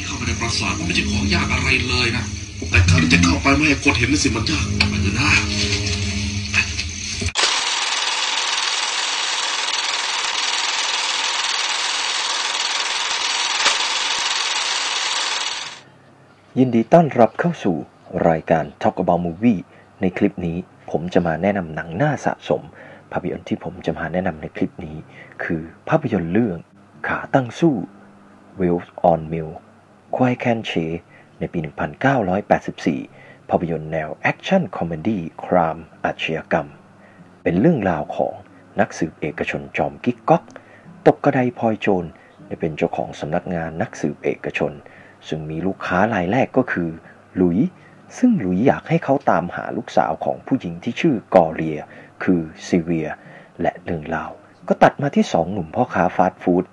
ที่เข้าไปในปราสาทมันไม่ใช่ของยากอะไรเลยนะ แต่การที่จะเข้าไปไม่ให้คนเห็นนี่สิมันยากไปเถอะนะยินดีต้อนรับเข้าสู่รายการ Talk About Movie ในคลิปนี้ผมจะมาแนะนำหนังหน้าสะสม ภาพยนตร์ที่ผมจะมาแนะนำในคลิปนี้ คือภาพยนตร์เรื่องขาตั้งสู้ Wheels on Meals ควายแคนเชในปี 1984 ภาพยนตร์แนวแอคชั่น comedy crime อาชญากรรม เป็นเรื่องราวของนักสืบเอกชนจอมกิ๊กก๊อก ตกกระไดพลอยโจรได้เป็นเจ้าของสำนักงานนักสืบเอกชน ซึ่งมีลูกค้ารายแรกก็คือ หลุย ซึ่งหลุยอยากให้เขาตามหาลูกสาวของผู้หญิงที่ชื่อกลอเรีย คือซีเวีย และเรื่องราว ก็ตัดมาที่สองหนุ่มพ่อค้าฟาสต์ฟู้ด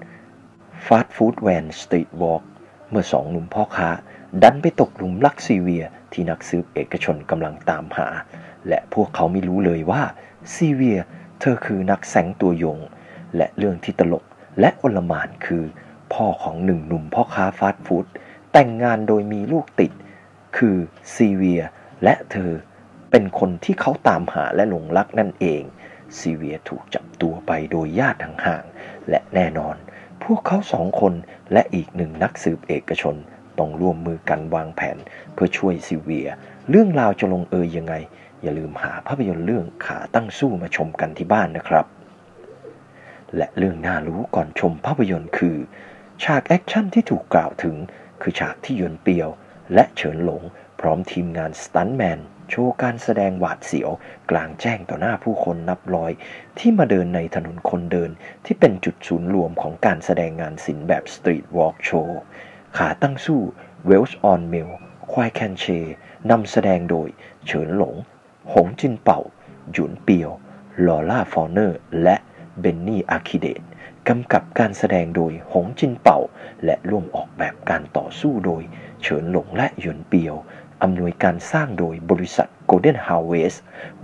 fast food van street walk เมื่อสองหนุ่มพ่อค้า ดันไปตกหลุมรักซิลเวียที่นักสืบเอกชนกำลังตามหา และพวกเขาไม่รู้เลยว่าซีเวียเธอคือนักแสบตัวยง และเรื่องที่ตลกและอลหม่านคือ พ่อของหนึ่งหนุ่มพ่อค้าฟาสต์ฟู้ดแต่งงานโดยมีลูกติด คือซีเวียและเธอเป็นคนที่เขาตามหาและหลงรักนั่นเองซีเวียถูกจับตัวไปโดยญาติห่างๆและแน่นอน พวกเขาสองคนและอีกหนึ่งนักสืบเอกชนต้องร่วมมือกันวางแผนเพื่อช่วยซีเวีย เรื่องราวจะลงเอยยังไง อย่าลืมหาภาพยนตร์เรื่องขาตั้งสู้มาชมกันที่บ้านนะครับ และเรื่องน่ารู้ก่อนชมภาพยนตร์คือ ฉากแอคชั่นที่ถูกกล่าวถึง คือฉากที่หยวนเปียว และเฉินหลง พร้อมทีมงานสตันแมน โชว์การแสดงหวาดเสียว กลางแจ้งต่อหน้าผู้คนนับร้อย ที่มาเดินในถนนคนเดินที่เป็นจุดศูนย์รวมของการแสดงงานศิลป์แบบ street walk show ขาตั้งสู้ Wheels on Meals ควายแคนเชนำแสดงโดย เฉินหลง หงจินเป่า หยวนเปียว ลอร่าฟอร์เนอร์ และเบนนี่อาคิเดตกำกับการแสดงโดย หงจินเป่า และร่วมออกแบบการต่อสู้โดย เฉินหลงและหยวนเปียว อำนวยการสร้างโดยบริษัท Golden Harvest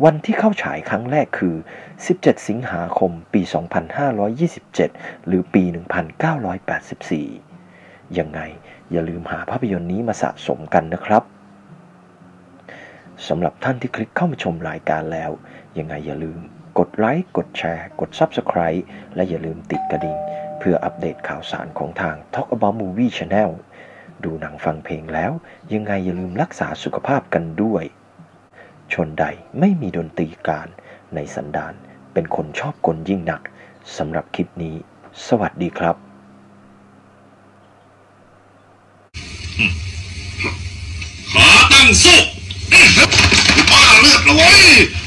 วันที่เข้าฉายครั้งแรกคือ 17 สิงหาคม ปี 2527 หรือปี 1984 ยังไงอย่าลืมหาภาพยนตร์นี้มาสะสมกันนะครับสำหรับท่านที่คลิกเข้ามาชมรายการแล้ว ยังไงอย่าลืมกดไลค์กดแชร์ กด Subscribe และอย่าลืมติดกระดิ่ง เพื่ออัปเดตข่าวสารของทาง Talk About Movie Channel ดูหนังฟังเพลงแล้ว ยังไงอย่าลืมรักษาสุขภาพกันด้วย ชนใดไม่มีดนตรีการในสันดานเป็นคนชอบกลยิ่งหนักสำหรับคลิปนี้ สวัสดีครับขาตั้งสู้บ้าเลือดเลยเว้ย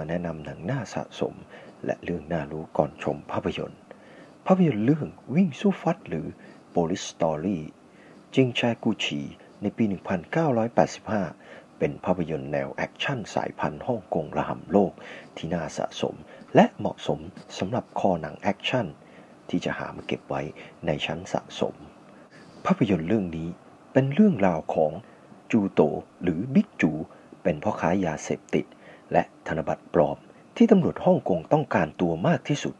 มาแนะนำหนังน่าสะสม และเรื่องน่ารู้ก่อนชมภาพยนตร์ ภาพยนตร์เรื่องวิ่งสู้ฟัดหรือ Police Story จิงชากูชีในปี 1985 เป็นภาพยนตร์แนวแอคชั่นสายพันธุ์ฮ่องกงระห่ำโลกที่น่าสะสม และเหมาะสมสำหรับคอหนังแอคชั่น ที่จะหามาเก็บไว้ในชั้นสะสม ภาพยนตร์เรื่องนี้เป็นเรื่องราวของจูโตหรือบิ๊กจู เป็นพ่อค้ายาเสพติด และธนบัตรปลอมที่ตำรวจฮ่องกงต้องการตัวมากที่สุด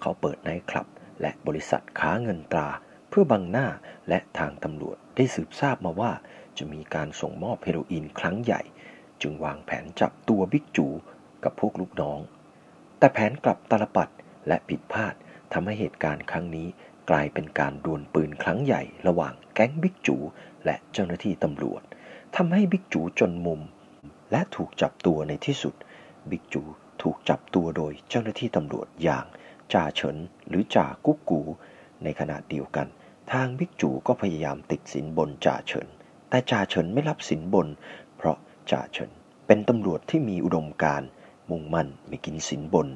เขาเปิดไนท์คลับ และบริษัทค้าเงินตรา เพื่อบังหน้าและทางตำรวจได้สืบทราบมาว่า จะมีการส่งมอบเฮโรอีนครั้งใหญ่ จึงวางแผนจับตัวบิ๊กจูกับพวกลูกน้อง แต่แผนกลับตาลปัดและผิดพลาดทำให้เหตุการณ์ครั้งนี้กลายเป็นการดวลปืนครั้งใหญ่ ระหว่างแก๊งบิ๊กจู และเจ้าหน้าที่ตำรวจทำให้บิ๊กจูจนมุม และถูกจับตัวในที่สุด บิ๊กจูถูกจับตัวโดยเจ้าหน้าที่ตำรวจอย่างจ่าเฉินหรือจ่ากุ๊กกู ในขณะเดียวกัน ทางบิ๊กจูก็พยายามติดสินบนจ่าเฉิน แต่จ่าเฉินไม่รับสินบน เพราะจ่าเฉินเป็นตำรวจที่มีอุดมการมุ่งมั่นไม่กินสินบน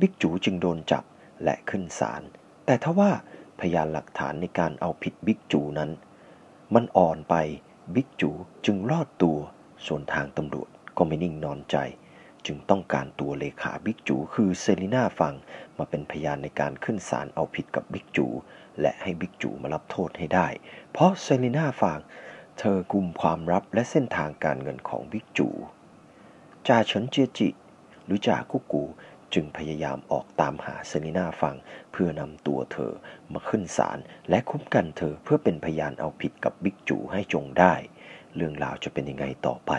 บิ๊กจูจึงโดนจับและขึ้นศาล แต่ทว่าพยานหลักฐานในการเอาผิดบิ๊กจูนั้น มันอ่อนไปบิ๊กจูจึงรอดตัวส่วนทางตำรวจ ก็ไม่นิ่งนอนใจ จึงต้องการตัวเลขาบิ๊กจูคือเซรีนาฟังมาเป็นพยานในการขึ้นศาลเอาผิดกับบิ๊กจูและให้บิ๊กจูมารับโทษให้ได้ เพราะเซรีนาฟังเธอกุมความลับและเส้นทางการเงินของบิ๊กจูจ่าเฉินเจียจิ หรือจ่ากุกกูจึงพยายามออกตามหาเซรีนาฟังเพื่อนำตัวเธอมาขึ้นศาลและคุ้มกันเธอเพื่อเป็นพยานเอาผิดกับบิ๊กจูให้จงได้ เรื่องราวจะเป็นยังไงต่อไป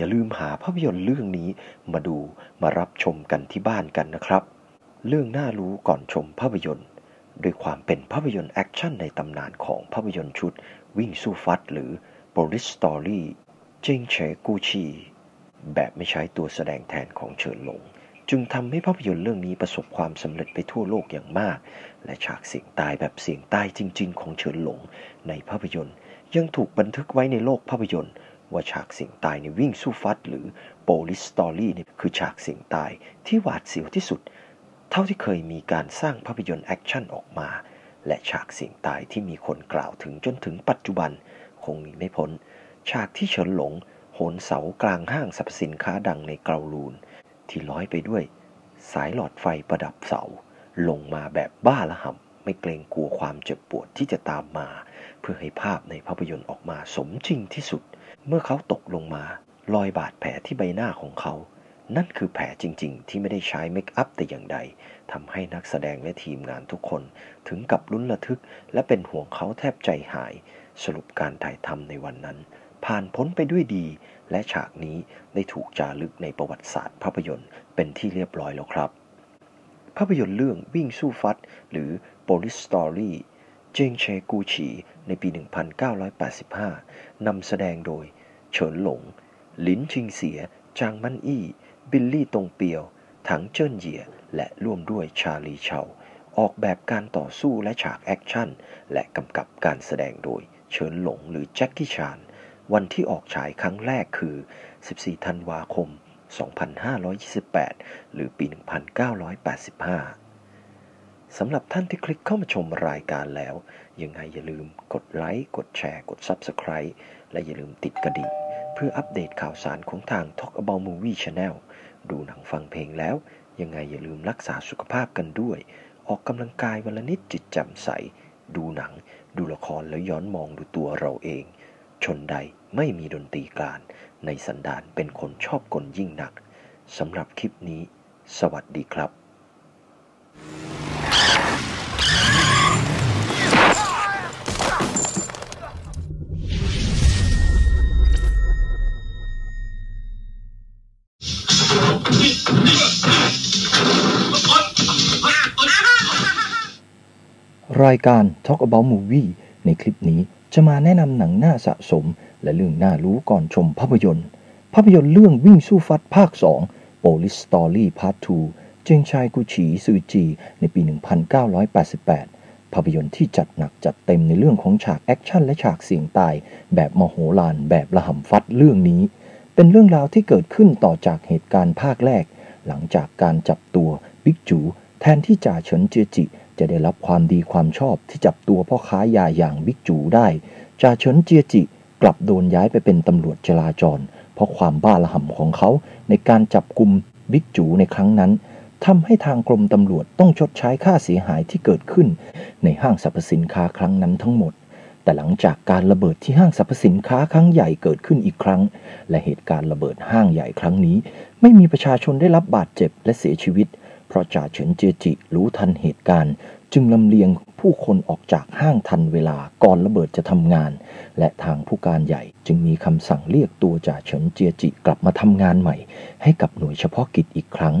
อย่าลืมหาภาพยนตร์เรื่องนี้มาดูมารับชมกันที่บ้านกันนะครับ เรื่องน่ารู้ก่อนชมภาพยนตร์ด้วยความเป็นภาพยนตร์แอคชั่นในตำนานของภาพยนตร์ชุด วิ่งสู้ฟัดหรือ Police Story เจงเฉกูชี แบบไม่ใช้ตัวแสดงแทนของเฉินหลง จึงทำให้ภาพยนตร์เรื่องนี้ประสบความสำเร็จไปทั่วโลกอย่างมาก และฉากเสี่ยงตายแบบเสี่ยงตายจริง ๆ ของเฉินหลง ในภาพยนตร์ ยังถูกบันทึกไว้ในโลกภาพยนตร์ ว่าฉากเสี่ยงตายในวิ่งสู้ฟัดหรือ Police Story นี่คือฉากเสี่ยงตายที่หวาดเสียวที่สุด เท่าที่เคยมีการสร้างภาพยนตร์แอคชั่นออกมา และฉากเสี่ยงตายที่มีคนกล่าวถึงจนถึงปัจจุบัน คงหนีไม่พ้น ฉากที่เฉินหลงโหนเสากลางห้างสรรพสินค้าดังในเกาลูน ที่ร้อยไปด้วย สายหลอดไฟประดับเสา ลงมาแบบบ้าละห่ำไม่เกรงกลัวความเจ็บปวดที่จะตามมา เพื่อให้ภาพในภาพยนตร์ออกมาสมจริงที่สุด เมื่อเขาตกลงมา รอยบาดแผลที่ใบหน้าของเขา นั่นคือแผลจริง ๆ ที่ไม่ได้ใช้เมคอัพแต่อย่างใดทำให้นักแสดงและทีมงานทุกคนถึงกับลุ้นระทึก และเป็นห่วงเขาแทบใจหาย สรุปการถ่ายทำในวันนั้น ผ่านพ้นไปด้วยดี และฉากนี้ได้ถูกจารึกในประวัติศาสตร์ภาพยนตร์เป็นที่เรียบร้อยแล้วครับ ภาพยนตร์เรื่องวิ่งสู้ฟัด หรือ Police Story เจงเชกูฉีในปี 1985 นำแสดงโดย เฉินหลงหลินชิงเสีย จางมั่นอี้ บิลลี่ตงเปียว ถังเจิ้นเหยีย และร่วมด้วยชาลีเฉาออกแบบการต่อสู้และฉากแอคชั่น และกำกับการแสดงโดย เฉินหลงหรือแจ็คกี้ชาน วันที่ออกฉายครั้งแรกคือ 14 ธันวาคม 2528 หรือปี 1985 สำหรับท่านที่คลิกเข้ามาชมรายการแล้ว ยังไงอย่าลืมกดไลค์ กดแชร์ กด Subscribe และอย่าลืมติดกระดิ่งเพื่ออัปเดตข่าวสารของทาง Talk About Movie Channel ดูหนังฟังเพลงแล้ว ยังไงอย่าลืมรักษาสุขภาพกันด้วย ออกกำลังกายวันละนิดจิตแจ่มใส ดูหนัง ดูละครแล้วย้อนมองดูตัวเราเอง ชนใดไม่มีดนตรีกลาร ในสันดานเป็นคนชอบกลยิ่งหนักสำหรับคลิปนี้ สวัสดีครับ รายการ Talk About Movie ในคลิปนี้จะมาแนะนำหนังหน้าสะสม และเรื่องน่ารู้ก่อนชมภาพยนตร์ ภาพยนตร์เรื่องวิ่งสู้ฟัดภาค 2 Police Story Part 2 เจงชายกุฉีซือจี ในปี 1988 ภาพยนตร์ที่จัดหนักจัดเต็มในเรื่องของฉากแอคชั่นและฉากเสียงตาย แบบมโหฬารแบบระห่ำฟัดเรื่องนี้ เป็นเรื่องราวที่เกิดขึ้นต่อจากเหตุการณ์ภาคแรก หลังจากการจับตัวบิ๊กจู แทนที่จ่าเฉินเจียจิ จะได้รับความดีความชอบที่จับตัวพ่อค้ายาอย่างบิ๊กจูได้จ่าเฉินเจียจิกลับโดนย้ายไปเป็นตำรวจจราจร เพราะความบ้าระห่ำของเขาในการจับกลุ่มบิ๊กจูในครั้งนั้น ทำให้ทางกรมตำรวจต้องชดใช้ค่าเสียหายที่เกิดขึ้น ในห้างสรรพสินค้าครั้งนั้นทั้งหมด แต่หลังจากการระเบิดที่ห้างสรรพสินค้าครั้งใหญ่เกิดขึ้นอีกครั้ง และเหตุการณ์ระเบิดห้างใหญ่ครั้งนี้ ไม่มีประชาชนได้รับบาดเจ็บและเสียชีวิต เพราะจ่าเฉินเจยจิรู้ทันเหตุการณ์ จึงลำเลียงผู้คนออกจากห้างทันเวลาก่อนระเบิดจะทำงาน และทางผู้การใหญ่จึงมีคำสั่งเรียกตัวจ่าเฉินเจียจิกลับมาทำงานใหม่ ให้กับหน่วยเฉพาะกิจอีกครั้ง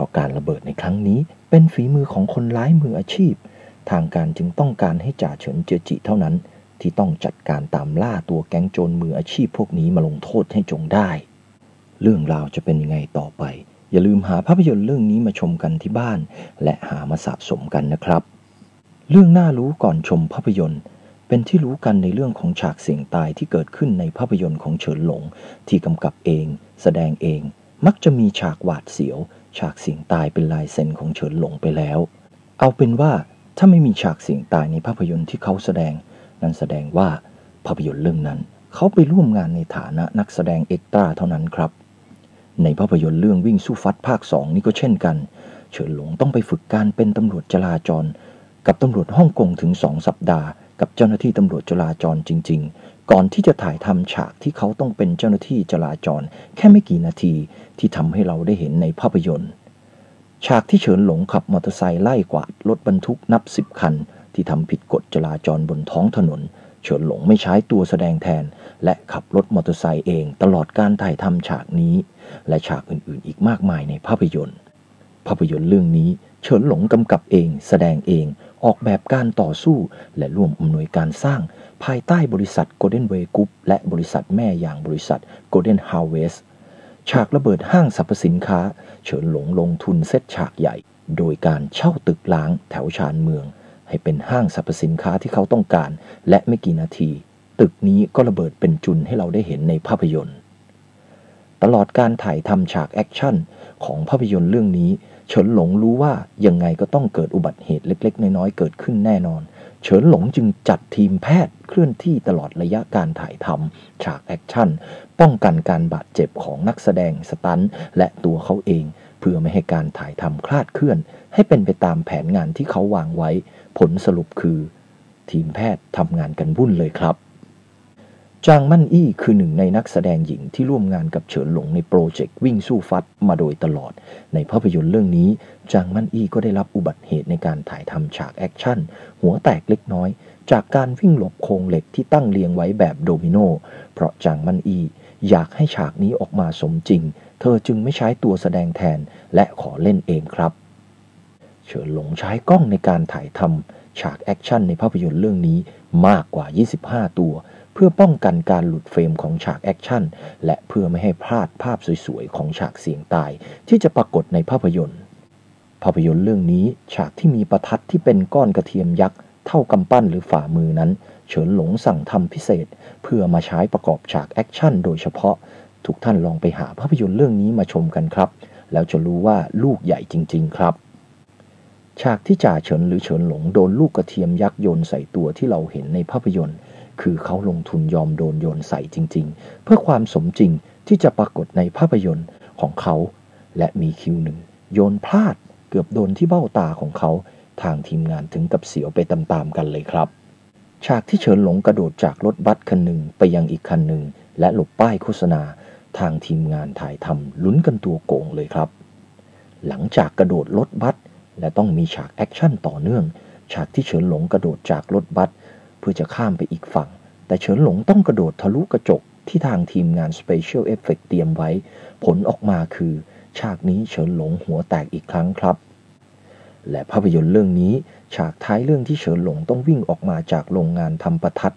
ราะการระเบิดในครั้งนี้เป็นฝีมือของคนร้ายมืออาชีพ ทางการจึงต้องการให้จ่าเฉินเจียจิเท่านั้น ที่ต้องจัดการตามล่าตัวแก๊งโจรมืออาชีพพวกนี้มาลงโทษให้จงได้ เรื่องราวจะเป็นยังไงต่อไป อย่าลืมหาภาพยนตร์เรื่องนี้มาชมกันที่บ้าน และหามาสะสมกันนะครับ เรื่องน่ารู้ก่อนชมภาพยนตร์เป็นที่รู้กันในเรื่องของฉากเสียงตายที่เกิดขึ้นในภาพยนตร์ของเฉินหลง ที่กำกับเอง แสดงเอง มักจะมีฉากหวาดเสียว ฉากเสียงตายเป็นลายเซ็นของเฉินหลงไปแล้ว เอาเป็นว่าถ้าไม่มีฉากเสียงตายในภาพยนตร์ที่เขาแสดง นั่นแสดงว่าภาพยนตร์เรื่องนั้น เขาไปร่วมงานในฐานะนักแสดงเอ็กตร้าเท่านั้นครับ ในภาพยนตร์เรื่องวิ่งสู้ฟัดภาคสองนี่ก็เช่นกัน เฉินหลงต้องไปฝึกการเป็นตำรวจจราจร กับตำรวจฮ่องกงถึงสองสัปดาห์ กับเจ้าหน้าที่ตำรวจจราจรจริง ๆ ก่อนที่จะถ่ายทำฉากที่เขาต้องเป็นเจ้าหน้าที่จราจร แค่ไม่กี่นาทีที่ทำให้เราได้เห็นในภาพยนตร์ ฉากที่เฉินหลงขับมอเตอร์ไซค์ไล่กวาดรถบรรทุกนับสิบคัน ที่ทำผิดกฎจราจรบนท้องถนน เฉินหลงไม่ใช้ตัวแสดงแทน และขับรถมอเตอร์ไซค์เองตลอดการถ่ายทำฉากนี้ และฉากอื่นๆ อีกมากมายในภาพยนตร์ ภาพยนตร์เรื่องนี้เฉินหลงกำกับเอง แสดงเอง ออกแบบการต่อสู้ และร่วมอำนวยการสร้าง ภายใต้บริษัท Golden Way Group และบริษัทแม่อย่างบริษัท Golden Harvest ฉากระเบิดห้างสรรพสินค้า เฉินหลงลงทุนเซตฉากใหญ่ โดยการเช่าตึกร้างแถวชานเมือง ให้เป็นห้างสรรพสินค้าที่เขาต้องการ และไม่กี่นาที ตึกนี้ก็ระเบิดเป็นจุณให้เราได้เห็นในภาพยนตร์ ตลอดการถ่ายทำฉากแอคชั่นของภาพยนตร์เรื่องนี้ เฉินหลงรู้ว่ายังไงก็ต้องเกิดอุบัติเหตุเล็ก ๆ น้อยๆเกิดขึ้นแน่นอน เฉินหลงจึงจัดทีมแพทย์เคลื่อนที่ตลอดระยะการถ่ายทำฉากแอคชั่น ป้องกันการบาดเจ็บของนักแสดง stuntและตัวเขาเอง เพื่อไม่ให้การถ่ายทำคลาดเคลื่อน ให้เป็นไปตามแผนงานที่เขาวางไว้ ผลสรุปคือ ทีมแพทย์ทำงานกันวุ่นเลยครับ จางม่านอวี้คือหนึ่งในนักแสดงหญิงที่ร่วมงานกับเฉินหลงในโปรเจกต์วิ่งสู้ฟัดมาโดยตลอด ในภาพยนตร์เรื่องนี้ จางม่านอวี้ก็ได้รับอุบัติเหตุในการถ่ายทำฉากแอคชั่น หัวแตกเล็กน้อย จากการวิ่งหลบโครงเหล็กที่ตั้งเรียงไว้แบบโดมิโนเพราะจางม่านอวี้อยากให้ฉากนี้ออกมาสมจริง เธอจึงไม่ใช้ตัวแสดงแทนและขอเล่นเองครับ เฉินหลงใช้กล้องในการถ่ายทำฉากแอคชั่นในภาพยนตร์เรื่องนี้มากกว่า 25 ตัว เพื่อป้องกันการหลุดเฟรมของฉากแอคชั่น และเพื่อไม่ให้พลาดภาพสวยๆ ของฉากเสี่ยงตาย ที่จะปรากฏในภาพยนตร์ ภาพยนตร์เรื่องนี้ฉากที่มีประทัดที่เป็นก้อนกระเทียมยักษ์เท่ากำปั้นหรือฝ่ามือนั้น เฉินหลงสั่งทำพิเศษ เพื่อมาใช้ประกอบฉากแอคชั่นโดยเฉพาะ ทุกท่านลองไปหาภาพยนตร์เรื่องนี้มาชมกันครับ แล้วจะรู้ว่าลูกใหญ่จริง ๆ ครับฉากที่จ่าเฉินหรือเฉินหลงโดนลูกกระเทียมยักษ์โยนใส่ตัวที่เราเห็นในภาพยนตร์ คือเขาลงทุนยอมโดนโยนใส่จริง ๆ เพื่อความสมจริงที่จะปรากฏในภาพยนตร์ของเขา และมีคิวหนึ่งโยนพลาดเกือบโดนที่เบ้าตาของเขา ทางทีมงานถึงกับเสียวไปตามๆกันเลยครับ ฉากที่เฉินหลงกระโดดจากรถบัสคันหนึ่งไปยังอีกคันหนึ่งและหลบป้ายโฆษณา ทางทีมงานถ่ายทำลุ้นกันตัวโก่งเลยครับ หลังจากกระโดดรถบัสและต้องมีฉากแอคชั่นต่อเนื่อง ฉากที่เฉินหลงกระโดดจากรถบัส เพื่อจะข้ามไปอีกฝั่ง แต่เฉินหลงต้องกระโดดทะลุกระจกที่ทางทีมงาน Special Effect เตรียมไว้ ผลออกมาคือ ฉากนี้เฉินหลงหัวแตกอีกครั้งครับ และภาพยนตร์เรื่องนี้ ฉากท้ายเรื่องที่เฉินหลงต้องวิ่งออกมาจากโรงงานทำประทัด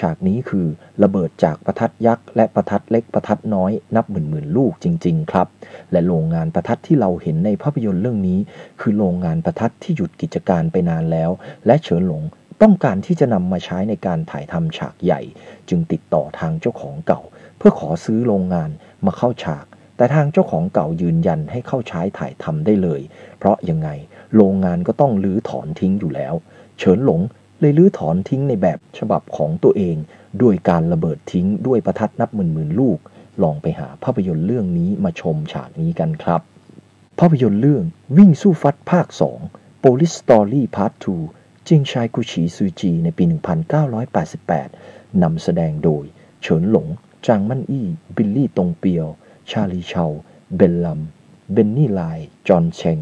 ฉากนี้คือระเบิดจากประทัดยักษ์และประทัดเล็กประทัดน้อยนับหมื่นหมื่นลูกจริง ๆ ครับ และโรงงานประทัดที่เราเห็นในภาพยนตร์เรื่องนี้ คือโรงงานประทัดที่หยุดกิจการไปนานแล้ว และเฉินหลง ต้องการที่จะนำมาใช้ในการถ่ายทำฉากใหญ่ จึงติดต่อทางเจ้าของเก่า เพื่อขอซื้อโรงงานมาเข้าฉาก แต่ทางเจ้าของเก่ายืนยันให้เข้าใช้ถ่ายทำได้เลย เพราะยังไงโรงงานก็ต้องลื้อถอนทิ้งอยู่แล้ว เฉินหลงเลยลื้อถอนทิ้งในแบบฉบับของตัวเอง ด้วยการระเบิดทิ้งด้วยประทัดนับหมื่นหมื่นลูก ลองไปหาภาพยนตร์เรื่องนี้มาชมฉากนี้กันครับ ภาพยนตร์เรื่องวิ่งสู้ฟัดภาค 2 Police Story Part 2 警察故事續集ในปี 1988 นำแสดงโดย เฉินหลง จางม่านอวี้ บิลลี่ตงเปียว ชาลีเชา เบนลัม เบนนี่ไลจอนเชง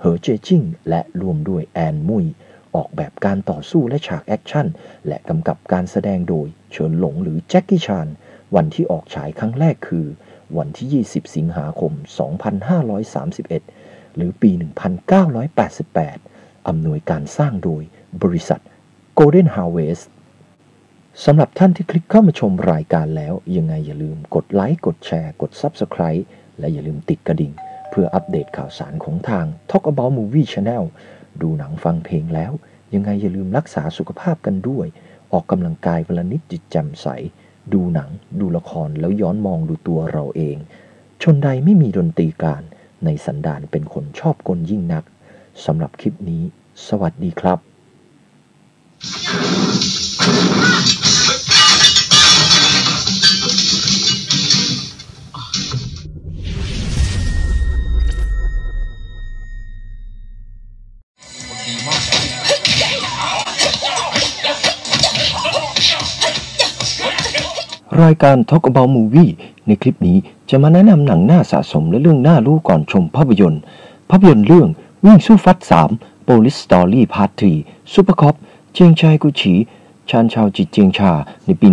เหอเจจิ้ง และร่วมด้วยแอนมุย ออกแบบการต่อสู้และฉากแอคชั่น และกำกับการแสดงโดย เฉินหลงหรือแจ็คกี้ชาน วันที่ออกฉายครั้งแรกคือ วันที่ 20 สิงหาคม 2531 หรือปี 1988อำนวยการสร้างโดย บริษัท Golden Harvest สำหรับท่านที่คลิกเข้ามาชมรายการแล้ว ยังไงอย่าลืมกดไลค์กดแชร์กด Subscribe และอย่าลืมติดกระดิ่ง เพื่ออัปเดตข่าวสารของทาง Talk About Movie Channel ดูหนังฟังเพลงแล้ว ยังไงอย่าลืมรักษาสุขภาพกันด้วย ออกกำลังกายวันละนิดจิตแจ่มใส ดูหนัง ดูละครแล้วย้อนมองดูตัวเราเอง ชนใดไม่มีดนตรีการ ในสันดานเป็นคนชอบกลยิ่งนักสำหรับคลิปนี้ สวัสดีครับ รารายการ Talk About Movie ในคลิปนี้จะมาแนะนำหนังน่าสะสมและเรื่องน่ารู้ก่อนชมภาพยนตร์ ภาพยนตร์เรื่องวิ่งสู้ฟัด 3 Police Story Part 3 Supercop 警察故事三超級警察ในปี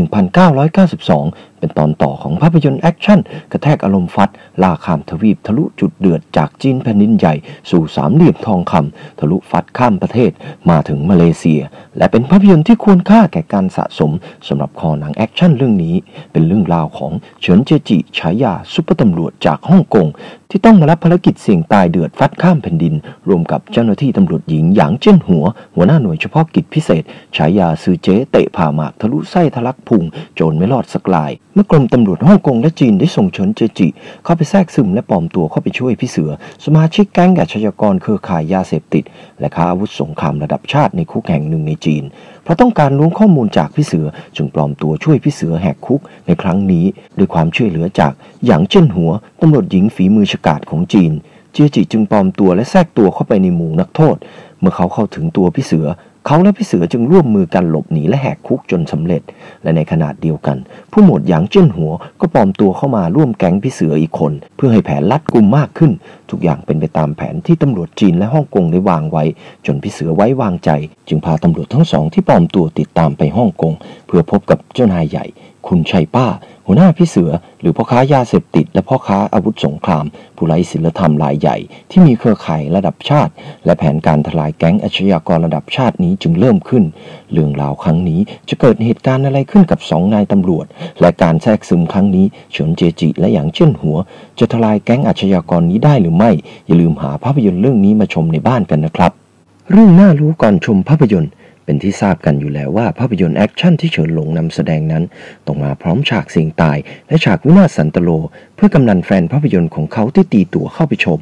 1992 เป็นตอนต่อของภาพยนตร์แอคชั่น กระแทกอารมณ์ฟัดล่าข้ามทวีปทะลุจุดเดือดจากจีนแผ่นดินใหญ่ สู่สามเหลี่ยมทองคำทะลุฟัดข้ามประเทศมาถึงมาเลเซีย และเป็นภาพยนตร์ที่ควรค่าแก่การสะสมสำหรับคอหนังแอคชั่นเรื่องนี้ เป็นเรื่องราวของเฉินเจจิฉายาซุปเปอร์ตำรวจจากฮ่องกงที่ต้องมารับภารกิจเสี่ยงตายเดือดฟัดข้ามแผ่นดิน ร่วมกับเจ้าหน้าที่ตำรวจหญิงหยางเจิ้นหัว หัวหน้าหน่วยเฉพาะกิจพิเศษฉายาซือเจ๊เตะผ่าหมากทะลุไส้ทะลักพุงโจรไม่รอดสักรายเมื่อกรมตำรวจฮ่องกงและจีนได้ส่งเฉินเจจิ เข้าไปแทรกซึมและปลอมตัวเข้าไปช่วยพี่เสือ สมาชิกแก๊งอาชญากรเครือข่ายยาเสพติด และค้าอาวุธสงครามระดับชาติในคุกแห่งหนึ่งในจีน เพราะต้องการล้วงข้อมูลจากพี่เสือจึงปลอมตัวช่วยพี่เสือแหกคุกในครั้งนี้ด้วยความช่วยเหลือจากหยางเจิ้นหัวตำรวจหญิงฝีมือฉกาจของจีน เจจิจึงปลอมตัวและแทรกตัวเข้าไปในหมู่นักโทษ เมื่อเขาเข้าถึงตัวพี่เสือ เขาและพี่เสือจึงร่วมมือกันหลบหนีและแหกคุกจนสำเร็จ และในขณะเดียวกัน ผู้หมวดหยางเจิ้นหัวก็ปลอมตัวเข้ามาร่วมแก๊งพี่เสืออีกคน เพื่อให้แผนลัดกุมมากขึ้น ทุกอย่างเป็นไปตามแผนที่ตำรวจจีนและฮ่องกงได้วางไว้ จนพี่เสือไว้วางใจ จึงพาตำรวจทั้งสองที่ปลอมตัวติดตามไปฮ่องกง เพื่อพบกับเจ้านายใหญ่ คุณชัยป้า หัวหน้าพี่เสือหรือพ่อค้ายาเสพติด และพ่อค้าอาวุธสงคราม ผู้ไร้ศีลธรรมรายใหญ่ ที่มีเครือข่ายระดับชาติ และแผนการทลายแก๊งอาชญากรระดับชาตินี้จึงเริ่มขึ้น เรื่องราวครั้งนี้จะเกิดเหตุการณ์อะไรขึ้นกับสองนายตำรวจ และการแทรกซึมครั้งนี้เฉินเจจิและหยางเจิ้นหัว จะทลายแก๊งอาชญากรนี้ได้หรือไม่ อย่าลืมหาภาพยนตร์เรื่องนี้มาชมในบ้านกันนะครับ เรื่องน่ารู้ก่อนชมภาพยนตร์ เป็นที่ทราบกันอยู่แล้วว่าภาพยนตร์แอคชั่นที่เฉินหลงนำแสดงนั้นต้องมาพร้อมฉากเสี่ยงตาย และฉากวินาศสันตะโร เพื่อกำนัลแฟนภาพยนตร์ของเขาที่ตีตั๋วเข้าไปชม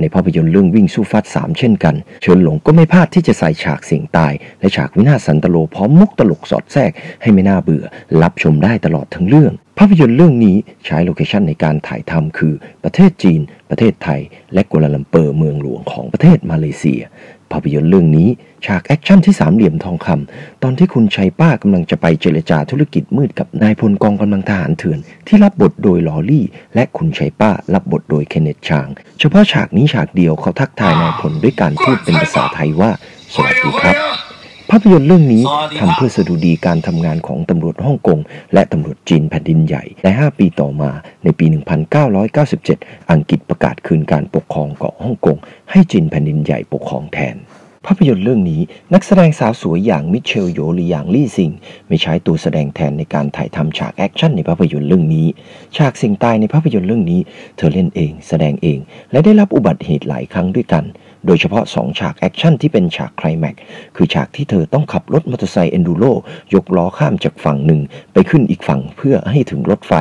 ในภาพยนตร์เรื่องวิ่งสู้ฟัดสามเช่นกัน เฉินหลงก็ไม่พลาดที่จะใส่ฉากเสี่ยงตาย และฉากวินาศสันตะโรพร้อมมุกตลกสอดแทรกให้ไม่น่าเบื่อ รับชมได้ตลอดทั้งเรื่อง ภาพยนตร์เรื่องนี้ใช้โลเคชันในการถ่ายทำคือประเทศจีน ประเทศไทย และกัวลาลัมเปอร์เมืองหลวงของประเทศมาเลเซีย ภาพยนตร์เรื่องนี้ฉากแอคชั่นที่สามเหลี่ยมทองคำตอนที่คุณชัยป้ากำลังจะไปเจรจาธุรกิจมืดกับนายพลกองกำลังทหารเถื่อน ที่รับบทโดยลอรี่ และคุณชัยป้ารับบทโดยเคนเนตชาง เฉพาะฉากนี้ฉากเดียวเขาทักทายนายพลด้วยการพูดเป็นภาษาไทยว่า สวัสดีครับ ภาพยนตร์เรื่องนี้ทำเพื่อสดุดีการทำงานของตำรวจฮ่องกง และตำรวจจีนแผ่นดินใหญ่และ5ปีต่อมา ในปี 1997 อังกฤษประกาศคืนการปกครองเกาะฮ่องกง ให้จีนแผ่นดินใหญ่ปกครองแทนภาพยนตร์เรื่องนี้นักแสดงสาวสวยอย่างมิเชลโยหรือหยางลี่ซิง ไม่ใช้ตัวแสดงแทนในการถ่ายทำฉากแอคชั่นในภาพยนตร์เรื่องนี้ ฉากเสี่ยงตายในภาพยนตร์เรื่องนี้ เธอเล่นเอง แสดงเอง และได้รับอุบัติเหตุหลายครั้งด้วยกัน โดยเฉพาะ 2 ฉากแอคชั่นที่เป็นฉากไคลแมกซ์คือฉากที่เธอต้องขับรถมอเตอร์ไซค์เอนดูโรยกล้อข้ามจากฝั่งหนึ่ง ไปขึ้นอีกฝั่งเพื่อให้ถึงรถไฟ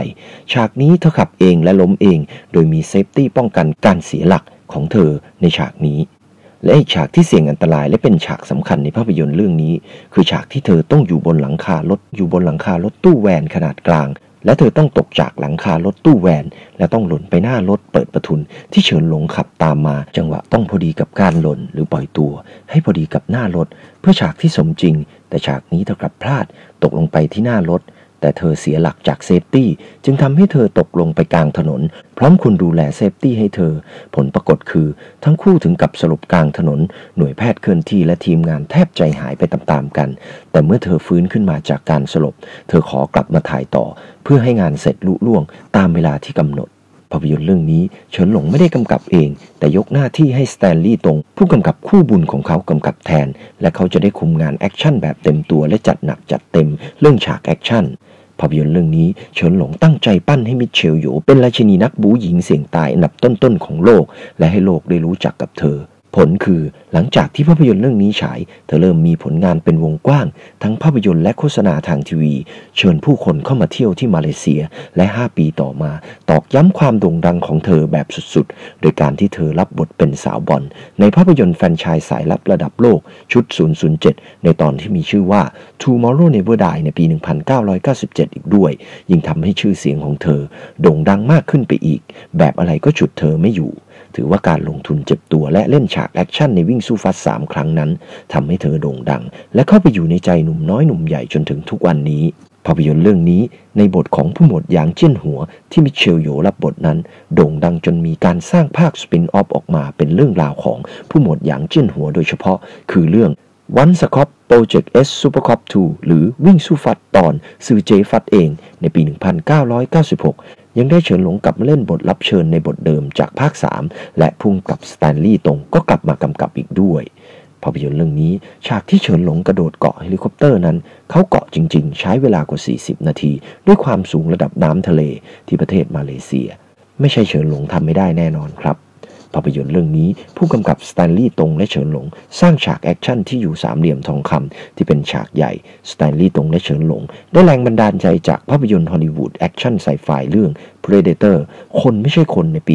ฉากนี้เธอขับเองและล้มเอง โดยมีเซฟตี้ป้องกันการเสียหลักของเธอในฉากนี้และอีกฉากที่เสี่ยงอันตรายและเป็นฉากสำคัญในภาพยนตร์เรื่องนี้ คือฉากที่เธอต้องอยู่บนหลังคารถอยู่บนหลังคารถตู้แวนขนาดกลาง และเธอต้องตกจากหลังคารถตู้แวน และต้องหล่นไปหน้ารถเปิดประทุนที่เฉินหลงขับตามมา จังหวะต้องพอดีกับการหล่นหรือปล่อยตัว ให้พอดีกับหน้ารถ เพื่อฉากที่สมจริง แต่ฉากนี้เธอกลับพลาดตกลงไปที่หน้ารถ แต่เธอเสียหลักจากเซฟตี้จึงทำให้เธอตกลงไปกลางถนน พร้อมคนดูแลเซฟตี้ให้เธอ ผลปรากฏคือทั้งคู่ถึงกับสลบกลางถนน หน่วยแพทย์เคลื่อนที่และทีมงานแทบใจหายไปตามๆกัน แต่เมื่อเธอฟื้นขึ้นมาจากการสลบ เธอขอกลับมาถ่ายต่อ เพื่อให้งานเสร็จลุล่วง ตามเวลาที่กำหนดภาพยนตร์เรื่องนี้เฉินหลงไม่ได้กำกับเอง แต่ยกหน้าที่ให้สแตนลีย์ตง ผู้กำกับคู่บุญของเขากำกับแทน และเขาจะได้คุมงานแอคชั่นแบบเต็มตัวและจัดหนักจัดเต็มเรื่องฉากแอคชั่น ภาพยนตร์เรื่องนี้เฉินหลงตั้งใจปั้นให้มิเชลโยเป็นราชินีนักบู๊หญิงเสี่ยงตายอันดับต้นๆของโลก และให้โลกได้รู้จักกับเธอ ผลคือหลังจากที่ภาพยนตร์เรื่องนี้ฉาย เธอเริ่มมีผลงานเป็นวงกว้าง ทั้งภาพยนตร์และโฆษณาทางทีวี เชิญผู้คนเข้ามาเที่ยวที่มาเลเซีย และ 5 ปีต่อมา ตอกย้ำความโด่งดังของเธอแบบสุดๆ โดยการที่เธอรับบทเป็นสาวบอลในภาพยนตร์แฟนชายสายลับระดับโลกชุด 007 ในตอนที่มีชื่อว่า Tomorrow Never Die ในปี 1997 อีกด้วย ยิ่งทำให้ชื่อเสียงของเธอ โด่งดังมากขึ้นไปอีก แบบอะไรก็ฉุดเธอไม่อยู่ ถือว่าการลงทุนเจ็บตัวและเล่นฉากแอคชั่นในวิ่งสู้ฟัดสามครั้งนั้นทำให้เธอโด่งดัง และเข้าไปอยู่ในใจหนุ่มน้อยหนุ่มใหญ่จนถึงทุกวันนี้ ภาพยนตร์เรื่องนี้ในบทของผู้หมวดหยางเจี้ยนหัวที่มิเชลโยรับบทนั้น โด่งดังจนมีการสร้างภาค spin-off ออกมาเป็นเรื่องราวของผู้หมวดหยางเจี้ยนหัวโดยเฉพาะ คือเรื่อง Once a Cop Project S Super Cop 2 หรือวิ่งสู้ฟัดตอนซือเจ๊ฟัดเอง ในปี 1996 ยังได้เฉินหลงกลับมาเล่นบทรับเชิญในบทเดิมจากภาค 3 และผู้กำกับสแตนลีย์ตงก็กลับมากำกับอีกด้วยภาพยนตร์เรื่องนี้ฉากที่เฉินหลงกระโดดเกาะเฮลิคอปเตอร์นั้น เขาเกาะจริงๆ ใช้เวลากว่า 40 นาที ด้วยความสูงระดับน้ำทะเลที่ประเทศมาเลเซีย ไม่ใช่เฉินหลงทำไม่ได้แน่นอนครับ ภาพยนตร์เรื่องนี้ ผู้กำกับสแตนลีย์ตงและเฉินหลง สร้างฉากแอคชั่นที่อยู่สามเหลี่ยมทองคำที่เป็นฉากใหญ่สแตนลีย์ตงและเฉินหลง ได้แรงบันดาลใจจากภาพยนตร์ฮอลลีวูดแอคชั่นไซไฟเรื่อง Predator คนไม่ใช่คนในปี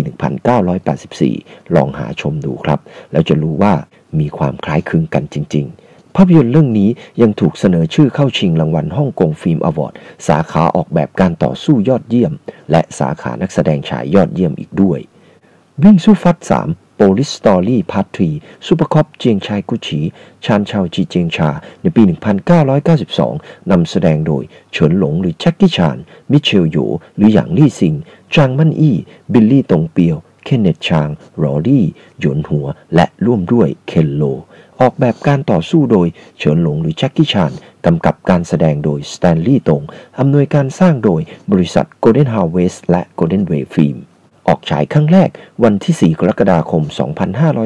1984 ลองหาชมดูครับ แล้วจะรู้ว่ามีความคล้ายคลึงกันจริง ๆภาพยนตร์เรื่องนี้ยังถูกเสนอชื่อเข้าชิงรางวัลฮ่องกง Film Award สาขาออกแบบการต่อสู้ยอดเยี่ยม และสาขานักแสดงชายยอดเยี่ยมอีกด้วย วิ่งสู้ฟัด3 Police Story Part 3 Super Cop เจียงชายกุชี ชานชาวจีเจียงชา ในปี 1992 นำแสดงโดย เฉินหลงหรือแจ็คกี้ชาน มิเชลโยหรือหยางลี่ซิง จางมั่นอี้ บิลลี่ตงเปียว เคนเนตชาง รอรี่ หยวนหัว และร่วมด้วยเคนโล ออกแบบการต่อสู้โดย เฉินหลงหรือแจ็คกี้ชาน กำกับการแสดงโดยสแตนลีย์ตงอำนวยการสร้างโดยบริษัท Golden Harvest และ Golden Way Film ออกฉายครั้งแรกวันที่ 4 กรกฎาคม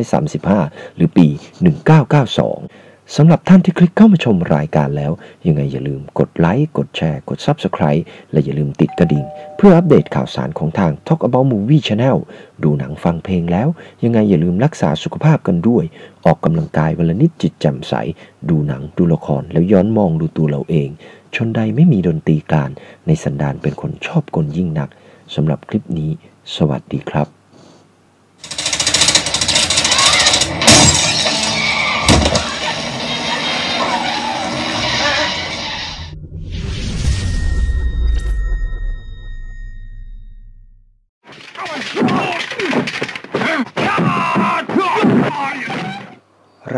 2535 หรือปี 1992 สำหรับท่านที่คลิกเข้ามาชมรายการแล้ว ยังไงอย่าลืมกดไลค์ กดแชร์ กด Subscribe และอย่าลืมติดกระดิ่ง เพื่ออัปเดตข่าวสารของทาง Talk About Movie Channel ดูหนังฟังเพลงแล้ว ยังไงอย่าลืมรักษาสุขภาพกันด้วย ออกกำลังกายวันละนิดจิตแจ่มใส ดูหนังดูละครแล้วย้อนมองดูตัวเราเอง ชนใดไม่มีดนตรีการในสันดานเป็นคนชอบกลยิ่งนักสำหรับคลิปนี้ สวัสดีครับ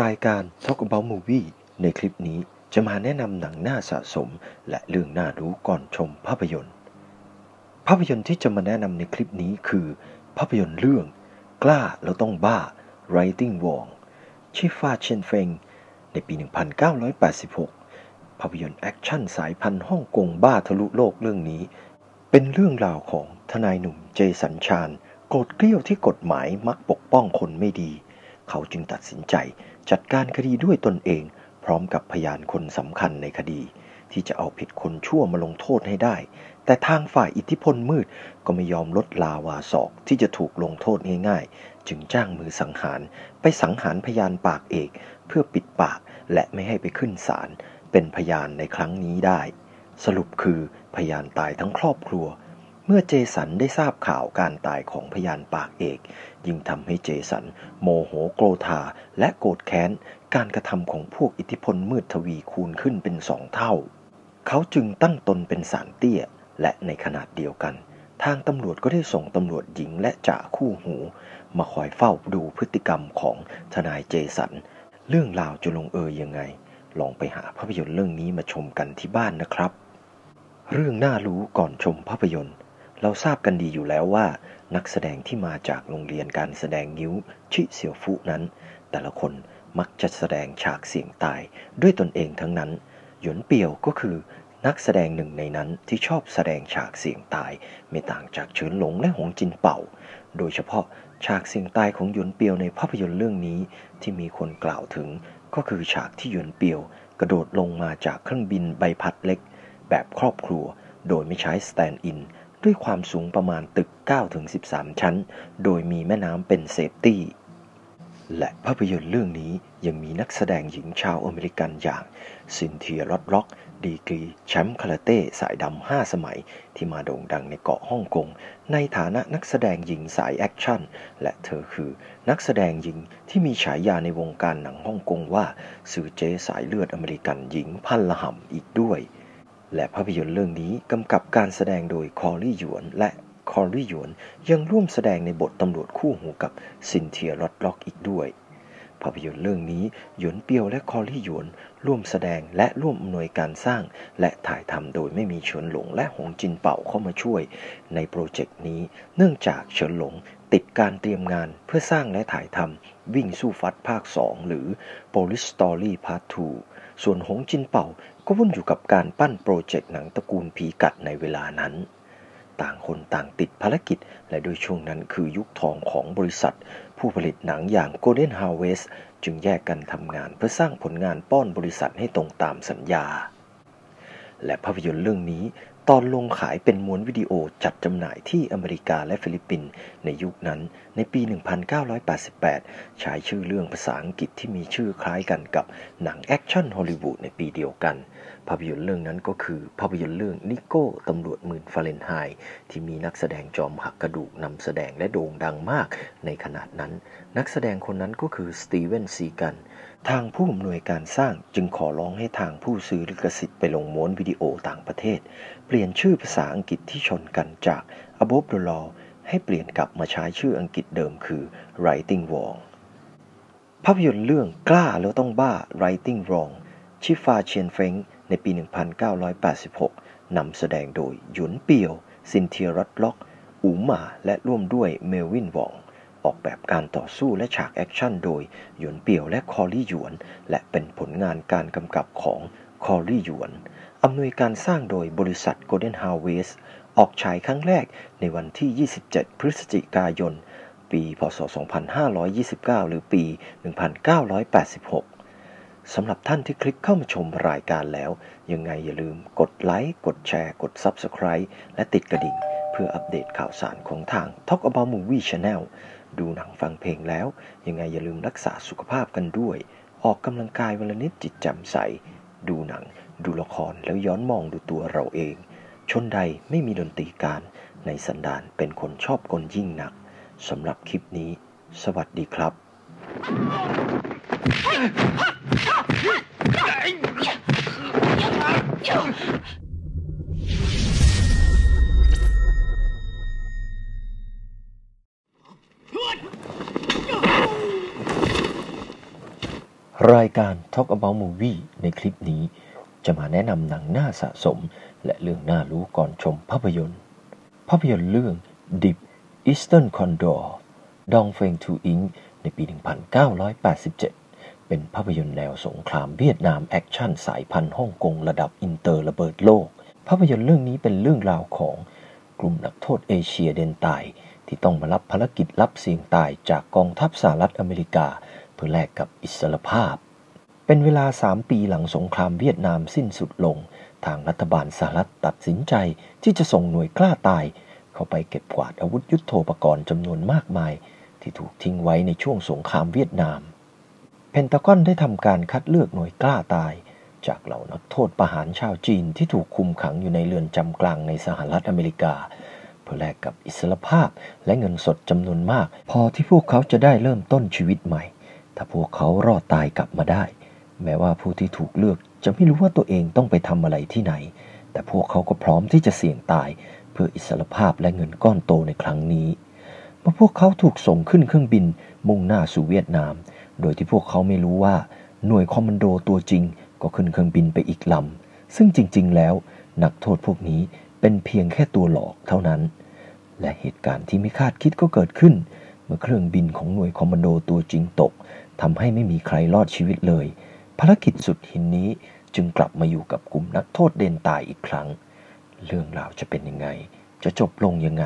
รายการ Talk About Movie ในคลิปนี้จะมาแนะนำหนังน่าสะสม และเรื่องน่ารู้ก่อนชมภาพยนตร์ ภาพยนตร์ที่จะมาแนะนำในคลิปนี้คือ ภาพยนตร์เรื่อง กล้าแล้วต้องบ้า Righting Wrong ชิฟาเชนเฟง ในปี 1986 ภาพยนตร์แอคชั่นสายพันธุ์ฮ่องกงบ้าทะลุโลกเรื่องนี้ เป็นเรื่องราวของทนายหนุ่มเจสันชาญโกรธเกรี้ยวที่กฎหมายมักปกป้องคนไม่ดี เขาจึงตัดสินใจจัดการคดีด้วยตนเอง พร้อมกับพยานคนสำคัญในคดี ที่จะเอาผิดคนชั่วมาลงโทษให้ได้ แต่ทางฝ่ายอิทธิพลมืดก็ไม่ยอมลดลาวาศอกที่จะถูกลงโทษง่ายๆ จึงจ้างมือสังหาร ไปสังหารพยานปากเอก เพื่อปิดปากและไม่ให้ไปขึ้นศาลเป็นพยานในครั้งนี้ได้ สรุปคือพยานตายทั้งครอบครัว เมื่อเจสันได้ทราบข่าวการตายของพยานปากเอก ยิ่งทำให้เจสัน โมโหโกรธาและโกรธแค้นการกระทำของพวกอิทธิพลมืดทวีคูณขึ้นเป็นสองเท่า เขาจึงตั้งตนเป็นสารเตี้ย และในขนาดเดียวกัน ทางตำรวจก็ได้ส่งตำรวจหญิงและจ่าคู่หู มาคอยเฝ้าดูพฤติกรรมของทนายเจสัน เรื่องราวจะลงเอยยังไง ลองไปหาภาพยนตร์เรื่องนี้มาชมกันที่บ้านนะครับ เรื่องน่ารู้ก่อนชมภาพยนตร์ เราทราบกันดีอยู่แล้วว่า นักแสดงที่มาจากโรงเรียนการแสดงนิ้วชิเซียวฟุนั้น แต่ละคนมักจะแสดงฉากเสี่ยงตายด้วยตนเองทั้งนั้น หยวนเปียวก็คือนักแสดงหนึ่งในนั้นที่ชอบแสดงฉากเสี่ยงตายไม่ต่างจากเฉินหลงและหงจินเป่า โดยเฉพาะฉากเสี่ยงตายของหยวนเปียวในภาพยนตร์เรื่องนี้ที่มีคนกล่าวถึง ก็คือฉากที่หยวนเปียว กระโดดลงมาจากเครื่องบินใบพัดเล็ก แบบครอบครัว โดยไม่ใช้ stand-in ด้วยความสูงประมาณตึก 9-13 ชั้น โดยมีแม่น้ำเป็น safety และภาพยนตร์เรื่องนี้ยังมีนักแสดงหญิงชาวอเมริกันอย่าง ซินเทียรอดล็อก ดีกรีแชมป์คาราเต้สายดำห้าสมัย ที่มาโด่งดังในเกาะฮ่องกง ในฐานะนักแสดงหญิงสายแอคชั่น และเธอคือนักแสดงหญิงที่มีฉายาในวงการหนังฮ่องกงว่าซือเจ๊สายเลือดอเมริกันหญิงพันธุ์ระห่ำอีกด้วย และภาพยนตร์เรื่องนี้กำกับการแสดงโดยคอรี่หยวนและคอรี่หยวนยังร่วมแสดงในบทตำรวจคู่หูกับซินเทียรอดล็อกอีกด้วย ภาพยนตร์เรื่องนี้หยวนเปียวและคอรี่หยวนร่วมแสดงและร่วมอำนวยการสร้าง และถ่ายทำโดยไม่มีเฉินหลงและหงจินเป่าเข้ามาช่วย ในโปรเจกต์นี้ เนื่องจากเฉินหลงติดการเตรียมงานเพื่อสร้างและถ่ายทำวิ่งสู้ฟัดภาค 2 หรือ Police Story Part 2 ส่วนหงจินเป่าก็วุ่นอยู่กับการปั้นโปรเจกต์หนังตระกูลผีกัดในเวลานั้น ต่างคนต่างติดภารกิจ และโดยช่วงนั้นคือยุคทองของบริษัท ผู้ผลิตหนังอย่าง Golden Harvest จึงแยกกันทำงานเพื่อสร้างผลงานป้อนบริษัทให้ตรงตามสัญญา และภาพยนตร์เรื่องนี้ตอนลงขายเป็นม้วนวิดีโอจัดจำหน่ายที่อเมริกาและฟิลิปปินส์ในยุคนั้นในปี 1988 ใช้ชื่อเรื่องภาษาอังกฤษที่มีชื่อคล้ายกันกับหนังแอคชั่นฮอลลีวูดในปีเดียวกัน ภาพยนตร์เรื่องนั้นก็คือภาพยนตร์เรื่องนิโก้ตำรวจหมื่นฟาเรนไฮต์ที่มีนักแสดงจอมหักกระดูกนำแสดงและโด่งดังมากในขณะนั้น นักแสดงคนนั้นก็คือสตีเวนซีกัลทางผู้อำนวยการสร้างจึงขอร้องให้ทางผู้ซื้อลิขสิทธิ์ไปลงม้วนวิดีโอต่างประเทศ เปลี่ยนชื่อภาษาอังกฤษที่ชนกันจาก Above the Law ให้เปลี่ยนกลับมาใช้ชื่ออังกฤษเดิมคือ Righting Wrong ภาพยนตร์เรื่องกล้าแล้วต้องบ้า Righting Wrong ชิฟาเชียนเฟง ในปี 1986 นำแสดงโดยหยวนเปียว ซินเทียรอดล็อก อูหมา และร่วมด้วยเมลวินวอง ออกแบบการต่อสู้และฉากแอคชั่นโดยหยวนเปียวและคอรี่หยวน และเป็นผลงานการกำกับของคอรี่หยวนอำนวยการสร้างโดยบริษัท Golden Harvest ออกฉายครั้งแรกในวันที่ 27 พฤศจิกายน ปี พศ 2529 หรือปี 1986 สำหรับท่านที่คลิกเข้ามาชมรายการแล้ว ยังไงอย่าลืมกดไลค์กดแชร์กด Subscribe และติดกระดิ่ง เพื่ออัปเดตข่าวสารของทาง Talk About Movie Channel ดูหนังฟังเพลงแล้ว ยังไงอย่าลืมรักษาสุขภาพกันด้วย ออกกำลังกายวันละนิดจิตแจ่มใส ดูหนัง ดูละครแล้วย้อนมองดูตัวเราเอง ชนใดไม่มีดนตรีการในสันดานเป็นคนชอบกลยิ่งหนักสำหรับคลิปนี้ สวัสดีครับ รายการ Talk About Movie ในคลิปนี้ จะมาแนะนำหนังน่าสะสม และเรื่องน่ารู้ก่อนชมภาพยนตร์ ภาพยนตร์เรื่อง The Eastern Condor ดองเฟงทูอิงในปี 1987 เป็นภาพยนตร์แนวสงครามเวียดนามแอคชั่นสายพันธุ์ฮ่องกงระดับอินเตอร์ระเบิดโลก ภาพยนตร์เรื่องนี้เป็นเรื่องราวของกลุ่มนักโทษเอเชียเดนตายที่ต้องมารับภารกิจลับเสี่ยงตายจากกองทัพสหรัฐอเมริกา เพื่อแลกกับอิสรภาพ เป็นเวลา 3 ปีหลังสงครามเวียดนามสิ้นสุดลง ทางรัฐบาลสหรัฐตัดสินใจที่จะส่งหน่วยกล้าตาย เข้าไปเก็บกวาดอาวุธยุโทโธปกรณ์จำนวนมากมาย ที่ถูกทิ้งไว้ในช่วงสงครามเวียดนาม เพนตากอนได้ทำการคัดเลือกหน่วยกล้าตาย จากเหล่านักโทษประหารชาวจีนที่ถูกคุมขังอยู่ในเรือนจำกลางในสหรัฐอเมริกา เพื่อแลกกับอิสรภาพและเงินสดจำนวนมาก พอที่พวกเขาจะได้เริ่มต้นชีวิตใหม่ ถ้าพวกเขารอดตายกลับมาได้ แม้ว่าผู้ที่ถูกเลือกจะไม่รู้ว่าตัวเองต้องไปทำอะไรที่ไหน แต่พวกเขาก็พร้อมที่จะเสี่ยงตาย เพื่ออิสรภาพและเงินก้อนโตในครั้งนี้เมื่อพวกเขาถูกส่งขึ้นเครื่องบินมุ่งหน้าสู่เวียดนาม โดยที่พวกเขาไม่รู้ว่าหน่วยคอมมานโดตัวจริงก็ขึ้นเครื่องบินไปอีกลำ ซึ่งจริง ๆ แล้วนักโทษพวกนี้เป็นเพียงแค่ตัวหลอกเท่านั้น และเหตุการณ์ที่ไม่คาดคิดก็เกิดขึ้น เมื่อเครื่องบินของหน่วยคอมมานโดตัวจริงตกทำให้ไม่มีใครรอดชีวิตเลย ภารกิจสุดหินนี้จึงกลับมาอยู่กับกลุ่มนักโทษเดนตายอีกครั้ง เรื่องราวจะเป็นยังไง จะจบลงยังไง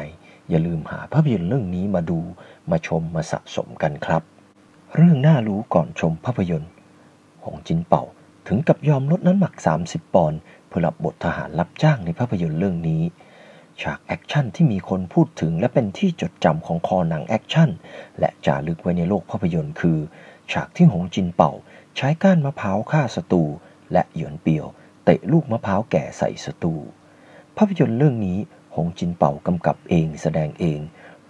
อย่าลืมหาภาพยนตร์เรื่องนี้มาดูมาชมมาสะสมกันครับ เรื่องน่ารู้ก่อนชมภาพยนตร์ หงจินเป่าถึงกับยอมลดน้ำหนัก 30 ปอนด์เพื่อรับบททหารรับจ้างในภาพยนตร์เรื่องนี้ ฉากแอคชั่นที่มีคนพูดถึงและเป็นที่จดจำของคอหนังแอคชั่น และจารึกไว้ในโลกภาพยนตร์คือ ฉากที่หงจินเป่า ใช้ก้านมะพร้าวฆ่าศัตรูและหยวนเปียวเตะลูกมะพร้าวแก่ใส่ศัตรูภาพยนตร์เรื่องนี้หงจินเป่ากำกับเองแสดงเอง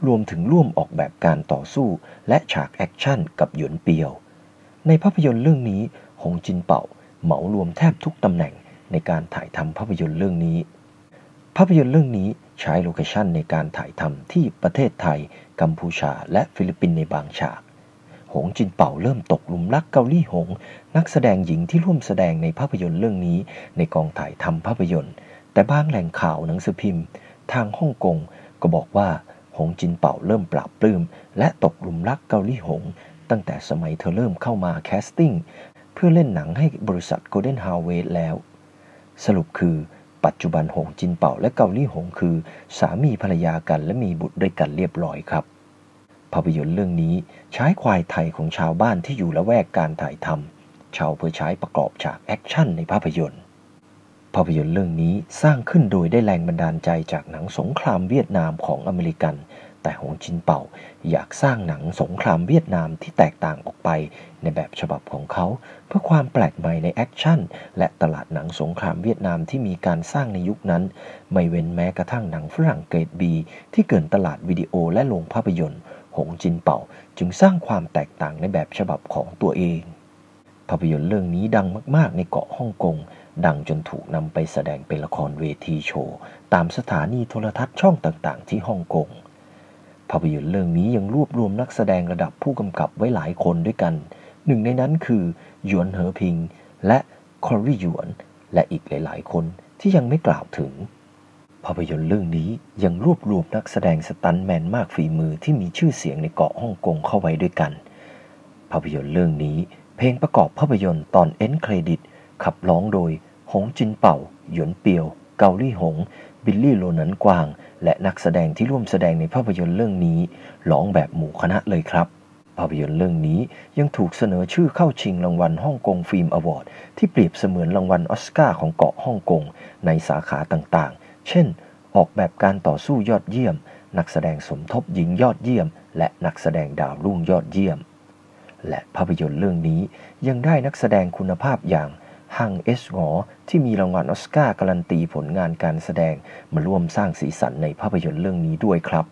รวมถึงร่วมออกแบบการต่อสู้และฉากแอคชั่นกับหยวนเปียว ในภาพยนตร์เรื่องนี้หงจินเป่าเหมารวมแทบทุกตำแหน่งในการถ่ายทำภาพยนตร์เรื่องนี้ ภาพยนตร์เรื่องนี้ใช้โลเคชั่นในการถ่ายทำที่ประเทศไทย กัมพูชา และฟิลิปปินส์ในบางฉาก หงจินเป่าเริ่มตกหลุมรักเกาลี่หง นักแสดงหญิงที่ร่วมแสดงในภาพยนตร์เรื่องนี้ ในกองถ่ายทำภาพยนตร์ แต่บางแหล่งข่าวหนังสือพิมพ์ ทางฮ่องกงก็บอกว่า หงจินเป่าเริ่มปลาบปลื้ม และตกหลุมรักเกาลี่หง ตั้งแต่สมัยเธอเริ่มเข้ามา casting เพื่อเล่นหนังให้บริษัท Golden Harvest แล้ว สรุปคือ ปัจจุบันหงจินเป่าและเกาลี่หงคือ สามีภรรยากันและมีบุตรด้วยกันเรียบร้อยครับ ภาพยนตร์เรื่องนี้ใช้ควายไทยของชาวบ้านที่อยู่ละแวกการถ่ายทำชาวเพื่อใช้ประกอบฉากแอคชั่นในภาพยนตร์ ภาพยนตร์เรื่องนี้สร้างขึ้นโดยได้แรงบันดาลใจจากหนังสงครามเวียดนามของอเมริกัน แต่หงจินเป่าอยากสร้างหนังสงครามเวียดนามที่แตกต่างออกไปในแบบฉบับของเขา เพื่อความแปลกใหม่ในแอคชั่น และตลาดหนังสงครามเวียดนามที่มีการสร้างในยุคนั้น ไม่เว้นแม้กระทั่งหนังฝรั่งเกรดบีที่เกลื่อนตลาดวิดีโอและโรงภาพยนตร์ หงจินเป่าจึงสร้างความแตกต่างในแบบฉบับของตัวเอง ภาพยนตร์เรื่องนี้ดังมาก ๆ ในเกาะฮ่องกง ดังจนถูกนำไปแสดงเป็นละครเวทีโชว์ ตามสถานีโทรทัศน์ช่องต่างๆ ที่ฮ่องกง ภาพยนตร์เรื่องนี้ยังรวบรวมนักแสดงระดับผู้กำกับไว้หลายคนด้วยกัน หนึ่งในนั้นคือหยวนเหอพิง และคอรี่หยวน และอีกหลายๆ คนที่ยังไม่กล่าวถึง ภาพยนตร์เรื่องนี้ยังรวบรวมนักแสดงสตันแมนมากฝีมือที่มีชื่อเสียงในเกาะฮ่องกงเข้าไว้ด้วยกัน ภาพยนตร์เรื่องนี้เพลงประกอบภาพยนตร์ตอน end credit ขับร้องโดย หงจินเป่า หยวนเปียว เกาลี่หง บิลลี่โลนันกวาง และนักแสดงที่ร่วมแสดงในภาพยนตร์เรื่องนี้ร้องแบบหมู่คณะเลยครับ ภาพยนตร์เรื่องนี้ยังถูกเสนอชื่อเข้าชิงรางวัล Hong Kong Film Award ที่เปรียบเสมือนรางวัลออสการ์ของเกาะฮ่องกงในสาขาต่างๆ เช่น ออกแบบการต่อสู้ยอดเยี่ยม นักแสดงสมทบหญิงยอดเยี่ยม และนักแสดงดาวรุ่งยอดเยี่ยม และภาพยนตร์เรื่องนี้ยังได้นักแสดงคุณภาพอย่าง ฮังเอสงอที่มีรางวัลอสการ์การันตีผลงานการแสดงมาร่วมสร้างสีสันในภาพยนตร์เรื่องนี้ด้วยครับ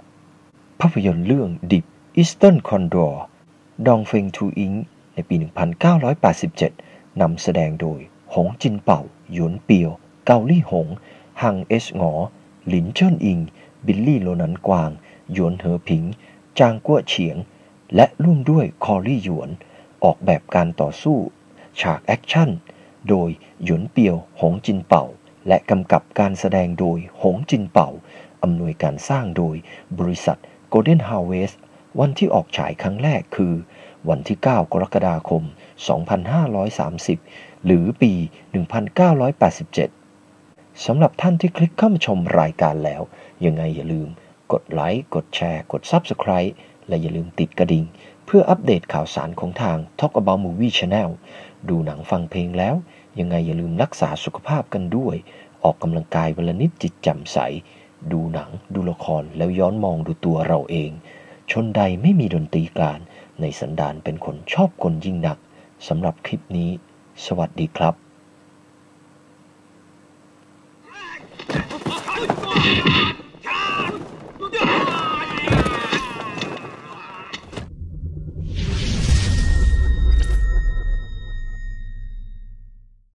ภาพยนตร์เรื่องดิบ Eastern Condor ดองเฟิงทูอิงในปี 1987 นำแสดงโดย หงจินเป่า หยวนเปียว เกาลี่หงฮังเอสงอ หลินเจิ้นอิง บิลลี่โลนันกวาง หยวนเหอผิง จางกัวเฉียง และร่วมด้วยคอรี่หยวน ออกแบบการต่อสู้ ฉากแอคชั่น โดยหยวนเปียว หงจินเป่า และกำกับการแสดงโดยหงจินเป่า อำนวยการสร้างโดยบริษัท Golden Harvest วันที่ออกฉายครั้งแรกคือ วันที่ 9 กรกฎาคม 2530 หรือปี 1987 สำหรับท่านที่คลิกเข้ามาชมรายการแล้ว ยังไงอย่าลืม กดไลค์ กดแชร์ กด Subscribe และอย่าลืมติดกระดิ่ง เพื่ออัปเดตข่าวสารของทาง Talk About Movie Channel ดูหนังฟังเพลงแล้ว ยังไงอย่าลืมรักษาสุขภาพกันด้วย ออกกำลังกายวันละนิดจิตแจ่มใส ดูหนัง ดูละครแล้วย้อนมองดูตัวเราเอง ชนใดไม่มีดนตรีการ ในสันดานเป็นคนชอบคนยิ่งนักสำหรับคลิปนี้ สวัสดีครับ